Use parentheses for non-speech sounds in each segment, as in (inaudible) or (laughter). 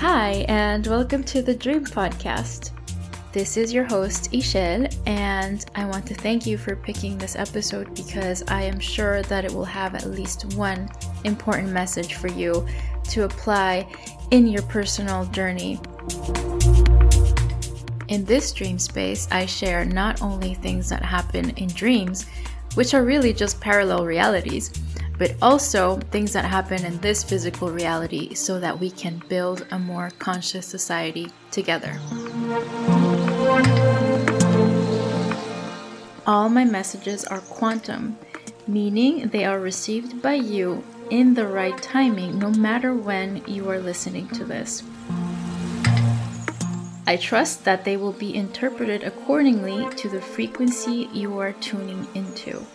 Hi, and welcome to the Dream Podcast. This is your host, Ixel, and I want to thank you for picking this episode because I am sure that it will have at least one important message for you to apply in your personal journey. In this dream space, I share not only things that happen in dreams, which are really just parallel realities but also things that happen in this physical reality so that we can build a more conscious society together. All my messages are quantum, meaning they are received by you in the right timing, no matter when you are listening to this. I trust that they will be interpreted accordingly to the frequency you are tuning into.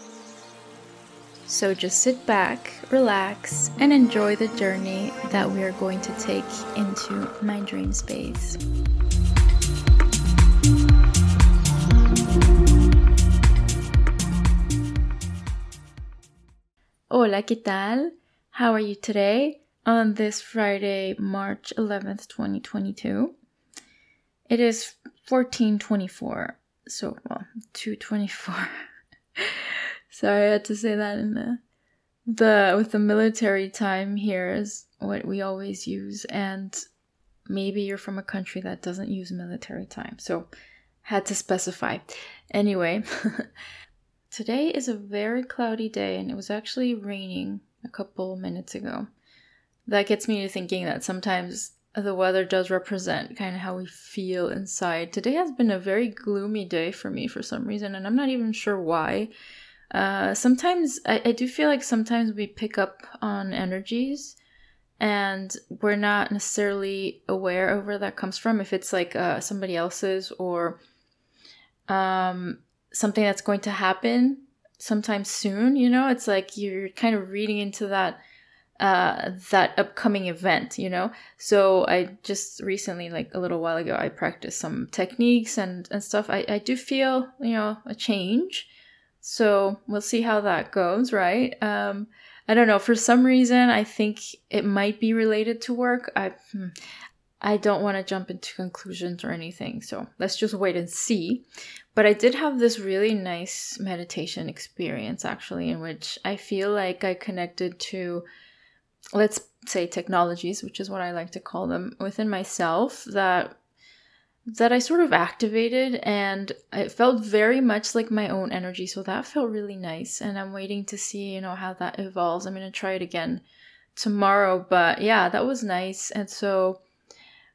So just sit back, relax, and enjoy the journey that we are going to take into my dream space. Hola, ¿qué tal? How are you today on this Friday, March 11th, 2022? It is 1424, so well, 224. (laughs) Sorry, I had to say that in the the with the military time here is what we always use and maybe you're from a country that doesn't use military time. So had to specify. Anyway, (laughs) today is a very cloudy day and it was actually raining a couple minutes ago. That gets me to thinking that sometimes the weather does represent kind of how we feel inside. Today has been a very gloomy day for me for some reason, and I'm not even sure why. Uh, sometimes I, I do feel like sometimes we pick up on energies and we're not necessarily aware of where that comes from. If it's like uh, somebody else's or um, something that's going to happen sometime soon you know it's like you're kind of reading into that uh, that upcoming event you know? So i just recently like a little while ago i practiced some techniques and and stuff. I, I do feel you know a change so we'll see how that goes, right? Um, I don't know. For some reason, I think it might be related to work. I, hmm, I don't want to jump into conclusions or anything. So let's just wait and see. But I did have this really nice meditation experience actually, in which I feel like I connected to, let's say, technologies, which is what I like to call them, within myself that that I sort of activated and it felt very much like my own energy. So that felt really nice. And I'm waiting to see, you know, how that evolves. I'm going to try it again tomorrow. But yeah, that was nice. And so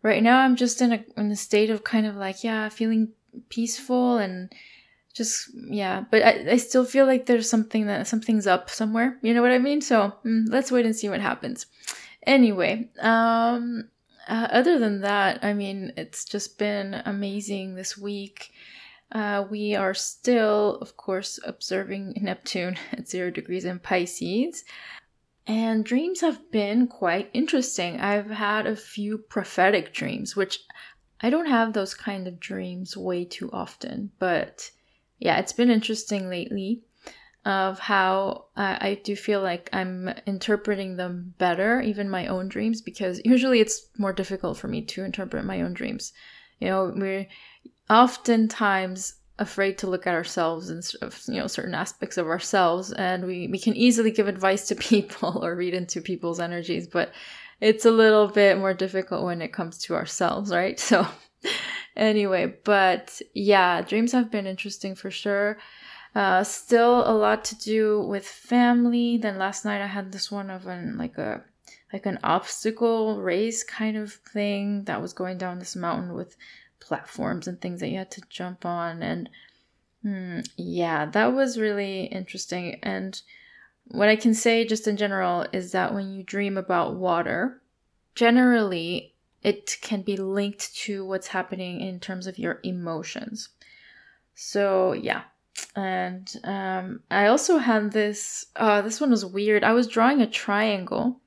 right now I'm just in a, in a state of kind of like, yeah, feeling peaceful and just, yeah. But I, I still feel like there's something that something's up somewhere. You know what I mean? So mm, let's wait and see what happens. Anyway, um, uh, other than that, I mean, it's just been amazing this week. Uh, we are still, of course, observing Neptune (laughs) at zero degrees in Pisces. And dreams have been quite interesting. I've had a few prophetic dreams, which I don't have those kind of dreams way too often. But yeah, it's been interesting lately of how I, I do feel like I'm interpreting them better, even my own dreams, because usually it's more difficult for me to interpret my own dreams. You know, we're oftentimes afraid to look at ourselves and you know certain aspects of ourselves and we, we can easily give advice to (laughs) people or read into people's energies but it's a little bit more difficult when it comes to ourselves right (laughs) so anyway but yeah dreams have been interesting for sure uh, still a lot to do with family. Then last night I had this one of an like a like an obstacle race kind of thing that was going down this mountain with platforms and things that you had to jump on. And hmm, yeah that was really interesting. And what i can say just in general is that when you dream about water generally it can be linked to what's happening in terms of your emotions. So yeah and um, I also had this. Uh, this one was weird. I was drawing a triangle.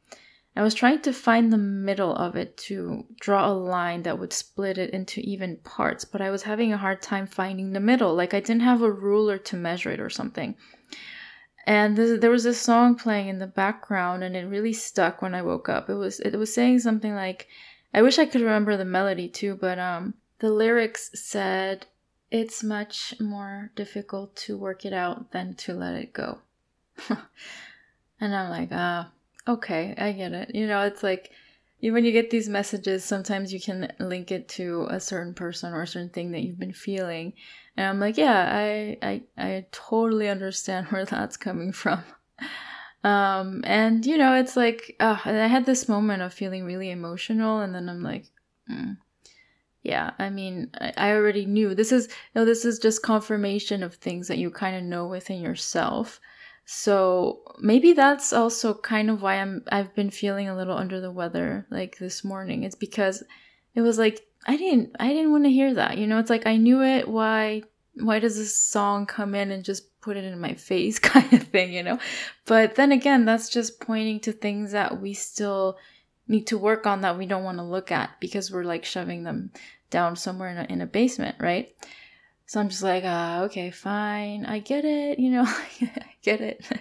I was trying to find the middle of it to draw a line that would split it into even parts, but I was having a hard time finding the middle. Like I didn't have a ruler to measure it or something. And there was a song playing in the background, and it really stuck when I woke up. It was it was saying something like, I wish I could remember the melody too, but um, the lyrics said, It's much more difficult to work it out than to let it go. (laughs) and I'm like, ah, okay, I get it. You know, it's like when you get these messages, sometimes you can link it to a certain person or a certain thing that you've been feeling. And I'm like, yeah, I I, I totally understand (laughs) where that's coming from. (laughs) Um, and you know, it's like, uh, I had this moment of feeling really emotional, and then I'm like, mm, yeah, I mean, I, already knew this is, you know, this is just confirmation of things that you kind of know within yourself. So maybe that's also kind of why I'm I've been feeling a little under the weather like this morning. It's because it was like I didn't I didn't want to hear that. You know, it's like I knew it. Why why does this song come in and just put it in my face (laughs) kind of thing, you know? But then again, that's just pointing to things that we still need to work on that we don't want to look at because we're like shoving them down somewhere in a, in a basement, right? So I'm just like, uh, okay, fine, I get it, you know, (laughs) I get it. (laughs)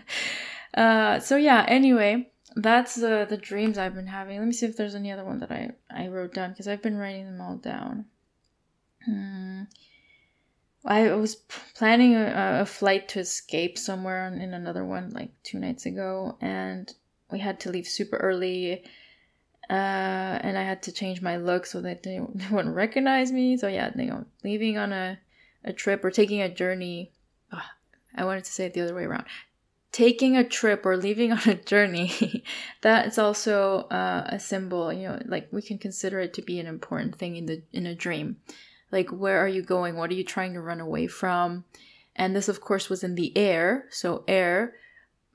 Uh, so yeah, anyway, that's the the dreams I've been having. Let me see if there's any other one that I I wrote down because I've been writing them all down. Hmm. I was planning a, a, flight to escape somewhere in another one like two nights ago, and we had to leave super early. Uh, and I had to change my look so that they, they (laughs) wouldn't recognize me. So yeah, you know, leaving on a, a trip or taking a journey. Oh, I wanted to say it the other way around. Taking a trip or leaving (laughs) on a journey, (laughs) that's also uh, a symbol. You know, like we can consider it to be an important thing in the in a dream. Like, where are you going? What are you trying to run away from? And this, of course, was in the air. So, air,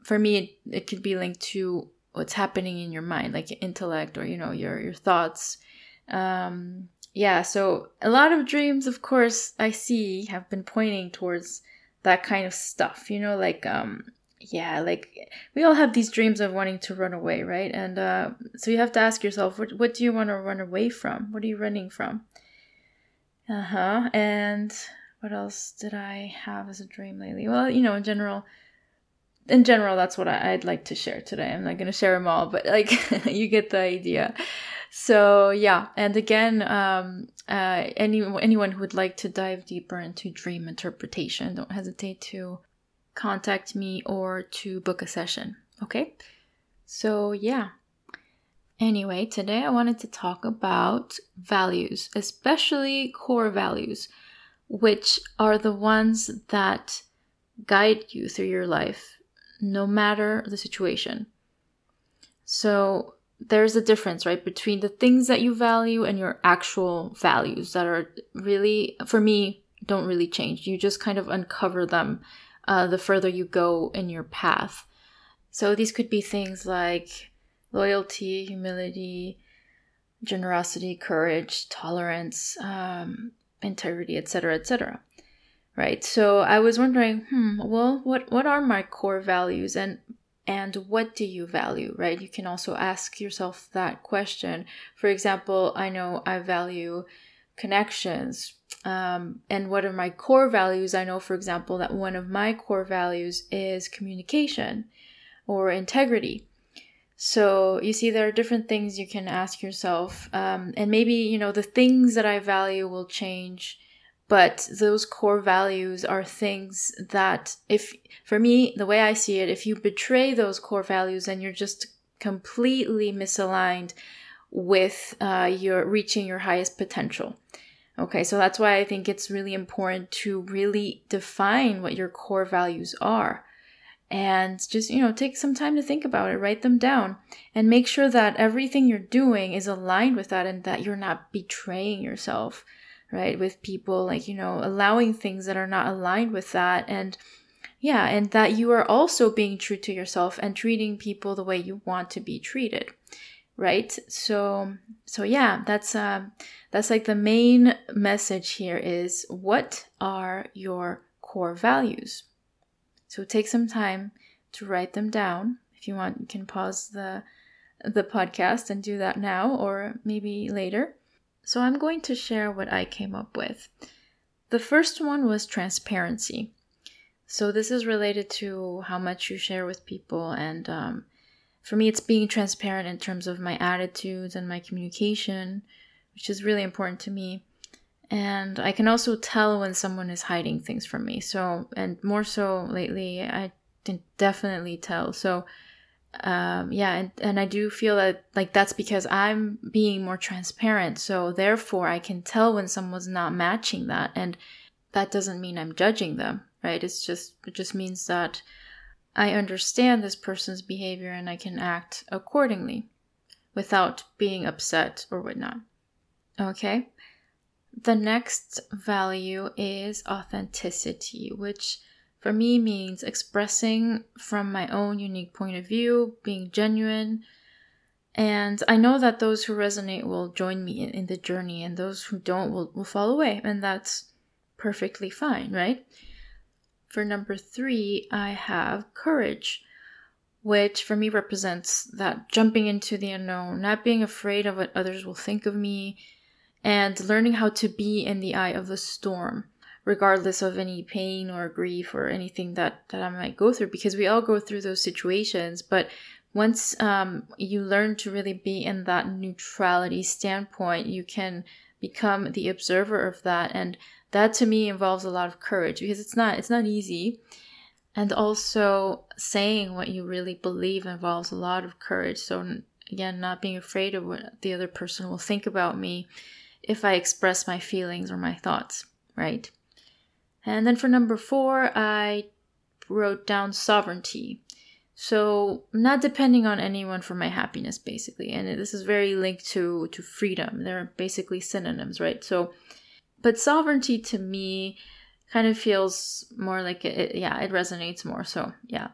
for me, it, it could be linked to what's happening in your mind, like your intellect or, you know, your, your thoughts. Um, yeah, so a lot of dreams, of course, I see have been pointing towards that kind of stuff, you know, like, um, yeah, like we all have these dreams of wanting to run away, right? And uh, so you have to ask yourself, what, what do you want to run away from? What are you running from? Uh huh. And what else did I have as a dream lately? Well, you know, in general, in general, that's what I, would like to share today. I'm not going to share them all, but like (laughs) you get the idea. So yeah, and again, um, uh, any anyone who would like to dive deeper into dream interpretation, don't hesitate to contact me or to book a session. Okay. So yeah, Anyway, today I wanted to talk about values, especially core values, which are the ones that guide you through your life, no matter the situation. So, there's a difference, right, between the things that you value and your actual values that are really, for me, don't really change. You just kind of uncover them uh, the further you go in your path. So, these could be things like loyalty, humility, generosity, courage, tolerance, um, integrity, etc., etc. Right. So I was wondering, hmm, well, what what are my core values, and and what do you value? Right. You can also ask yourself that question. For example, I know I value connections. Um, and what are my core values? I know, for example, that one of my core values is communication or integrity. So you see, there are different things you can ask yourself, um, and maybe you know the things that I value will change, but those core values are things that, if for me, the way I see it, if you betray those core values, then you're just completely misaligned with uh, your reaching your highest potential. Okay, so that's why I think it's really important to really define what your core values are and just you know take some time to think about it write them down and make sure that everything you're doing is aligned with that and that you're not betraying yourself right with people like you know allowing things that are not aligned with that and yeah and that you are also being true to yourself and treating people the way you want to be treated right so so yeah that's uh that's like the main message here is what are your core values so take some time to write them down. If you want, you can pause the the podcast and do that now or maybe later. So I'm going to share what I came up with. The first one was transparency. So this is related to how much you share with people and um, for me, it's being transparent in terms of my attitudes and my communication, which is really important to me. And I can also tell when someone is hiding things from me. So, and more so lately, I can definitely tell. So, um, yeah, and, and I do feel that like that's because I'm being more transparent. So, therefore, I can tell when someone's not matching that. And that doesn't mean I'm judging them, right? It's just, it just means that I understand this person's behavior and I can act accordingly without being upset or whatnot. Okay. The next value is authenticity, which for me means expressing from my own unique point of view, being genuine. And I know that those who resonate will join me in, in the journey, and those who don't will, will fall away. And that's perfectly fine, right? For number three, I have courage, which for me represents that jumping into the unknown, not being afraid of what others will think of me, and learning how to be in the eye of the storm, regardless of any pain or grief or anything that, that I might go through, because we all go through those situations. But once um, you learn to really be in that neutrality standpoint, you can become the observer of that. And that to me involves a lot of courage because it's not it's not easy. And also saying what you really believe involves a lot of courage. So again not being afraid of what the other person will think about me if i express my feelings or my thoughts right and then for number four i wrote down sovereignty so not depending on anyone for my happiness basically and this is very linked to to freedom they're basically synonyms right so but sovereignty to me kind of feels more like it, yeah, it resonates more. So, yeah.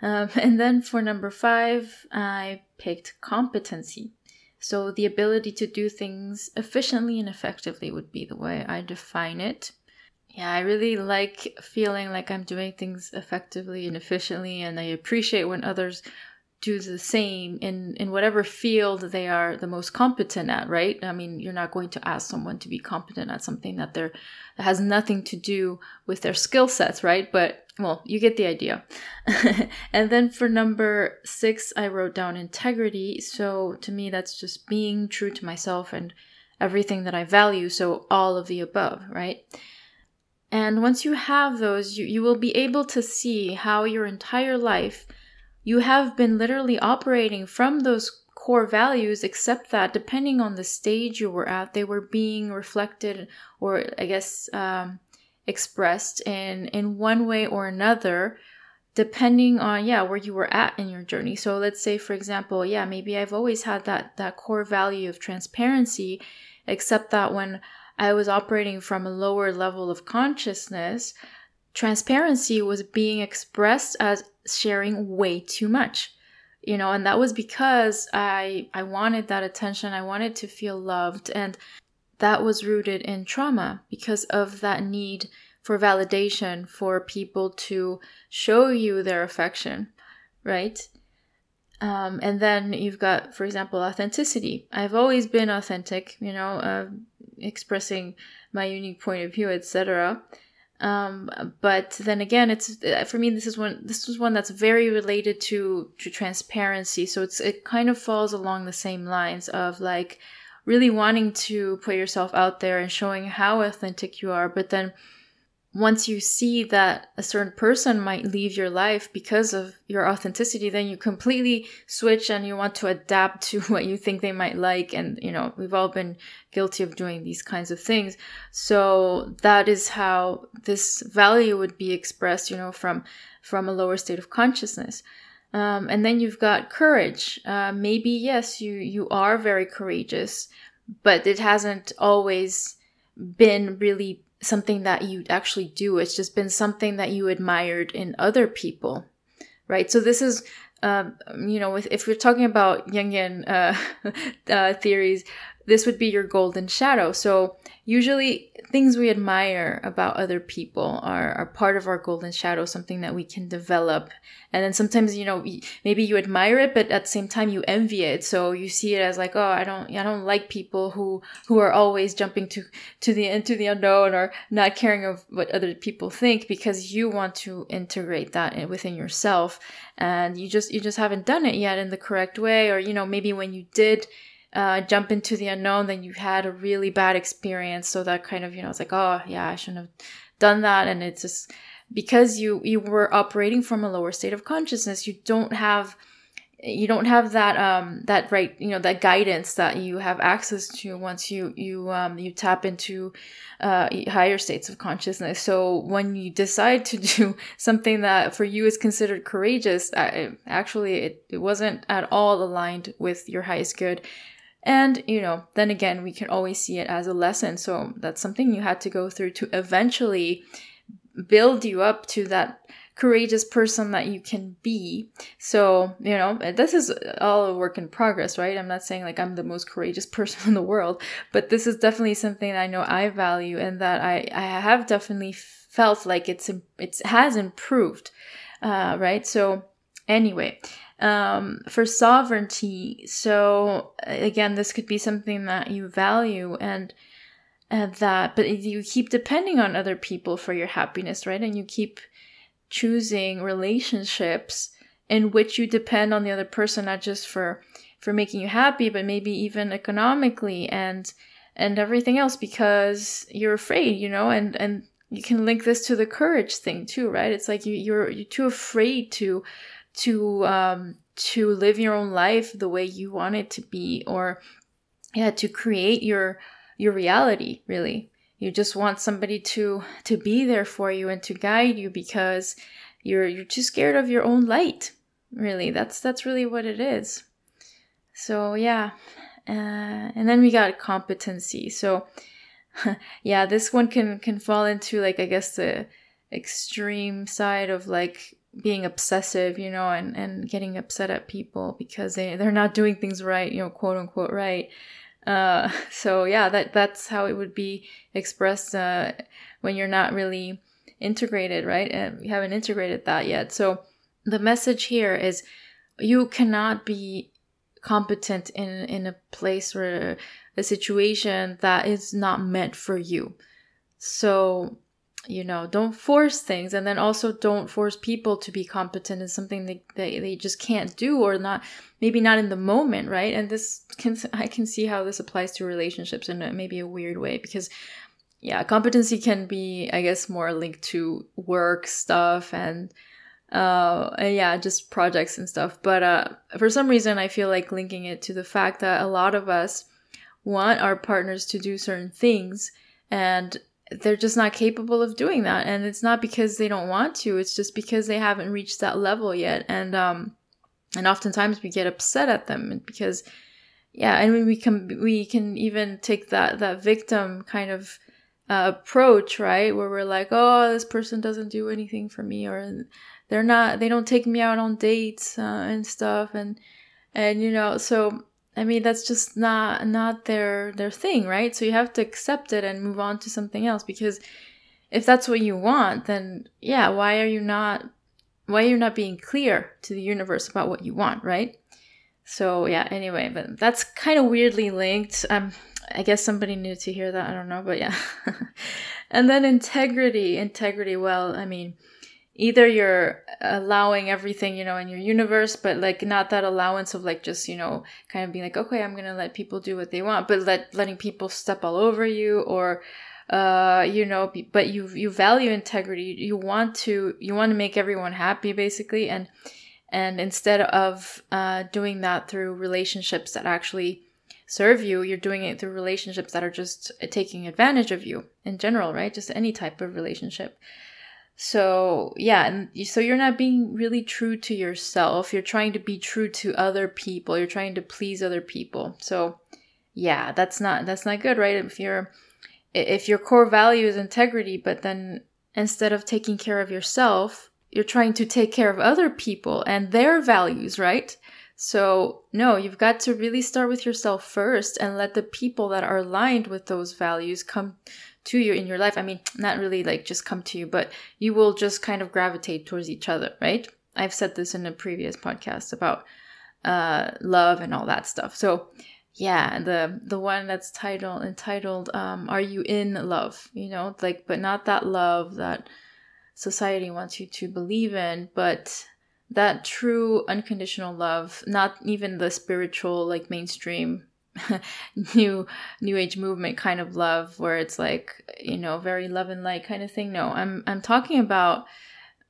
Um, (laughs) and then for number five, I picked competency. So, the ability to do things efficiently and effectively would be the way I define it. Yeah, I really like feeling like I'm doing things effectively and efficiently, and I appreciate when others do the same in in whatever field they are the most competent at right? I mean you're not going to ask someone to be competent at something that they're that has nothing to do with their skill sets right? But well you get the idea. (laughs) And then for number six i wrote down integrity. So to me that's just being true to myself and everything that i value so all of the above right and once you have those you, you will be able to see how your entire life you have been literally operating from those core values, except that depending on the stage you were at, they were being reflected or, I guess, um, expressed in, in one way or another depending on yeah where you were at in your journey. So let's say for example yeah maybe i've always had that that core value of transparency except that when i was operating from a lower level of consciousness transparency was being expressed as sharing way too much you know and that was because i i wanted that attention i wanted to feel loved and that was rooted in trauma because of that need for validation for people to show you their affection right? Um, and then you've got for example authenticity. I've always been authentic you know uh, expressing my unique point of view etc um, but then again, it's uh, for me. This is one. This is one that's very related to to transparency. So it's it kind of falls along the same lines of like really wanting to put yourself out there and showing how authentic you are, but then once you see that a certain person might leave your life because of your authenticity, then you completely switch and you want to adapt (laughs) to what you think they might like. And, you know, we've all been guilty of doing these kinds of things. So that is how this value would be expressed, you know, from, from a lower state of consciousness. Um, and then you've got courage. Uh, maybe, yes, you, you are very courageous, but it hasn't always been really something that you actually do. It's just been something that you admired in other people, right? So this is, um, you know, if, if we're talking about Jungian uh, (laughs) uh, theories, this would be your golden shadow. So usually things we admire about other people are, are part of our golden shadow, something that we can develop. And then sometimes, you know, maybe you admire it, but at the same time you envy it. So you see it as like, oh, I don't, I don't like people who, who are always jumping to, to the, into the unknown or not caring of what other people think because you want to integrate that within yourself. And you just, you just haven't done it yet in the correct way. Or, you know, maybe when you did, uh, jump into the unknown, then you had a really bad experience. So that kind of, you know, it's like, oh yeah, I shouldn't have done that. And it's just because you you were operating from a lower state of consciousness, you don't have you don't have that um that right you know that guidance that you have access to once you you um you tap into uh higher states of consciousness so when you decide to do (laughs) something that for you is considered courageous actually it, it wasn't at all aligned with your highest good and, you know, then again, we can always see it as a lesson. So that's something you had to go through to eventually build you up to that courageous person that you can be. So, you know, this is all a work in progress, right? I'm not saying like I'm the most courageous (laughs) person in the world, but this is definitely something I know I value and that I, I have definitely felt like it's, it's has improved. Uh, right. So anyway, um, for sovereignty. So again, this could be something that you value and and that, but you keep depending on other people for your happiness, right? And you keep choosing relationships in which you depend on the other person, not just for for making you happy, but maybe even economically and and everything else because you're afraid, you know, and and you can link this to the courage thing too, right? It's like you you're you're too afraid to to um, to live your own life the way you want it to be, or yeah, to create your your reality. Really, you just want somebody to to be there for you and to guide you because you're you're too scared of your own light. Really, that's that's really what it is. So yeah, uh, and then we got competency. So (laughs) yeah, this one can can fall into like I guess the extreme side of like being obsessive, you know, and, and getting upset at people because they, they're not doing things right, you know, quote unquote right. Uh, (laughs) so yeah, that that's how it would be expressed uh, when you're not really integrated, right? And you haven't integrated that yet. So the message here is you cannot be competent in in a place or a situation that is not meant for you. So you know don't force things and then also don't force people to be competent in something they, they, they just can't do or not maybe not in the moment right? And this can i can see how this applies to relationships in a, maybe a weird way because yeah competency can be i guess more linked to work stuff and uh yeah just projects and stuff. But uh for some reason i feel like linking it to the fact that a lot of us want our partners to do certain things and they're just not capable of doing that. And it's not because they don't want to it's just because they haven't reached that level yet. And um and oftentimes we get upset at them because yeah and we can we can even take that that victim kind of uh, approach right? Where we're like oh this person doesn't do anything for me or they're not they don't take me out on dates uh, and stuff. And and you know so I mean, that's just not not their their thing, right? So you have to accept it and move on to something else because if that's what you want, then yeah, why are you not why are you not being clear to the universe about what you want, right? So yeah, anyway, but that's kind of weirdly linked. Um I guess somebody needed to hear that, I don't know, but yeah. (laughs) and then integrity, integrity, well, I mean, either you're allowing everything you know in your universe but like not that allowance of like just you know kind of being like okay i'm gonna let people do what they want but let letting people step all over you or uh you know but you you value integrity. You want to you want to make everyone happy basically and and instead of uh doing that through relationships that actually serve you you're doing it through relationships that are just taking advantage of you in general right? Just any type of relationship so, yeah, and so you're not being really true to yourself. You're trying to be true to other people. You're trying to please other people. So, yeah, that's not that's not good, right? If you're if your core value is integrity, but then instead of taking care of yourself, you're trying to take care of other people and their values, right? So, no, you've got to really start with yourself first and let the people that are aligned with those values come to you in your life. I mean, not really like just come to you, but you will just kind of gravitate towards each other, right? I've said this in a previous podcast about uh, love and all that stuff. So, yeah, the the one that's titled entitled um, "Are You in Love?" You know, like, but not that love that society wants you to believe in, but that true unconditional love, not even the spiritual, like mainstream (laughs) new new age movement kind of love where it's like you know very love and light kind of thing? No i'm i'm talking about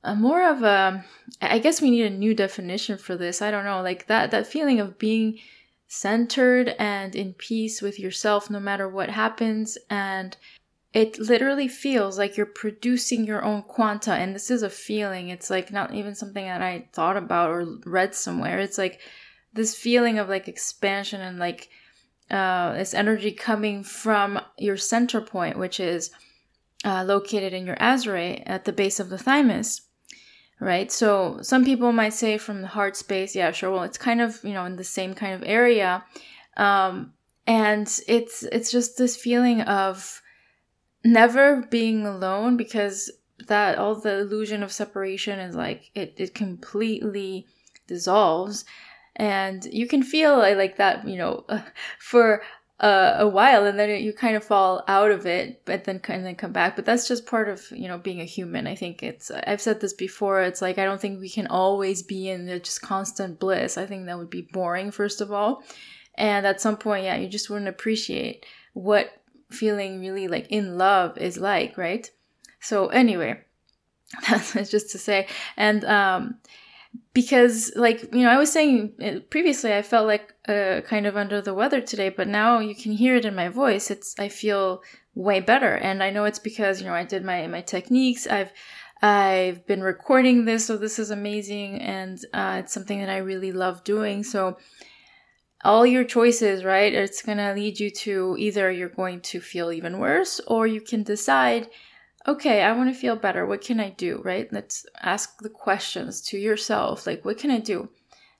a more of a i guess we need a new definition for this. I don't know like that that feeling of being centered and in peace with yourself no matter what happens. And it literally feels like you're producing your own quanta. And this is a feeling. It's like not even something that i thought about or read somewhere. It's like this feeling of like expansion and like uh, this energy coming from your center point which is uh, located in your azure at the base of the thymus right? So some people might say from the heart space yeah sure well it's kind of you know in the same kind of area. Um, and it's it's just this feeling of never being alone because that all the illusion of separation is like it, it completely dissolves and you can feel like that you know for uh, a while and then you kind of fall out of it but then and then come back. But that's just part of you know being a human. I think it's i've said this before it's like i don't think we can always be in just constant bliss. I think that would be boring first of all. And at some point yeah you just wouldn't appreciate what feeling really like in love is like, right? So anyway, (laughs) that's just to say, and um, because like you know, I was saying uh, previously, I felt like uh, kind of under the weather today, but now you can hear it in my voice. It's I feel way better, and I know it's because you know I did my my techniques. I've I've been recording this, so this is amazing, and uh, it's something that I really love doing. So all your choices, right? It's going to lead you to either you're going to feel even worse or you can decide, okay, I want to feel better. What can I do, right? Let's ask the questions to yourself. Like, what can I do?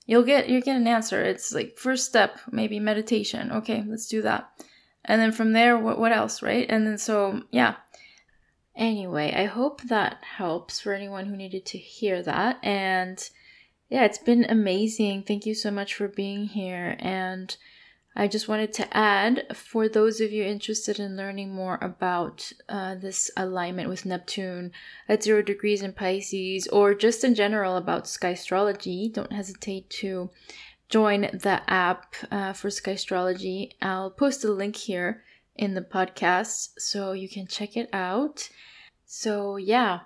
You'll get you get an answer. It's like first step, maybe meditation. Okay, let's do that. And then from there, what what else, right? And then so, yeah. Anyway, I hope that helps for anyone who needed to hear that and yeah, it's been amazing. Thank you so much for being here. And I just wanted to add for those of you interested in learning more about uh, this alignment with Neptune at zero degrees in Pisces, or just in general about Skystrology, don't hesitate to join the app uh, for Skystrology. I'll post a link here in the podcast so you can check it out. So, yeah.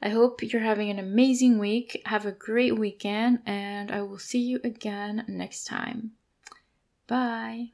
I hope you're having an amazing week. Have a great weekend, and I will see you again next time. Bye.